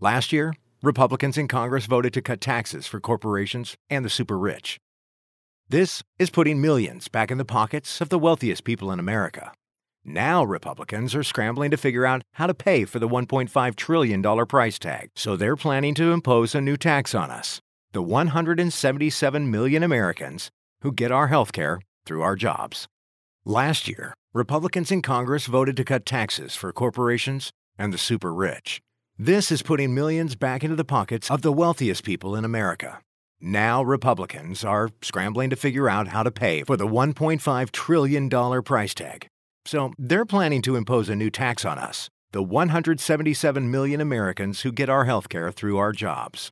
Last year, Republicans in Congress voted to cut taxes for corporations and the super rich. This is putting millions back in the pockets of the wealthiest people in America. Now, Republicans are scrambling to figure out how to pay for the $1.5 trillion price tag, so they're planning to impose a new tax on us the 177 million Americans who get our health care through our jobs. Last year, Republicans in Congress voted to cut taxes for corporations and the super rich. This is putting millions back into the pockets of the wealthiest people in America. Now, Republicans are scrambling to figure out how to pay for the $1.5 trillion price tag. So they're planning to impose a new tax on us, the 177 million Americans who get our health care through our jobs.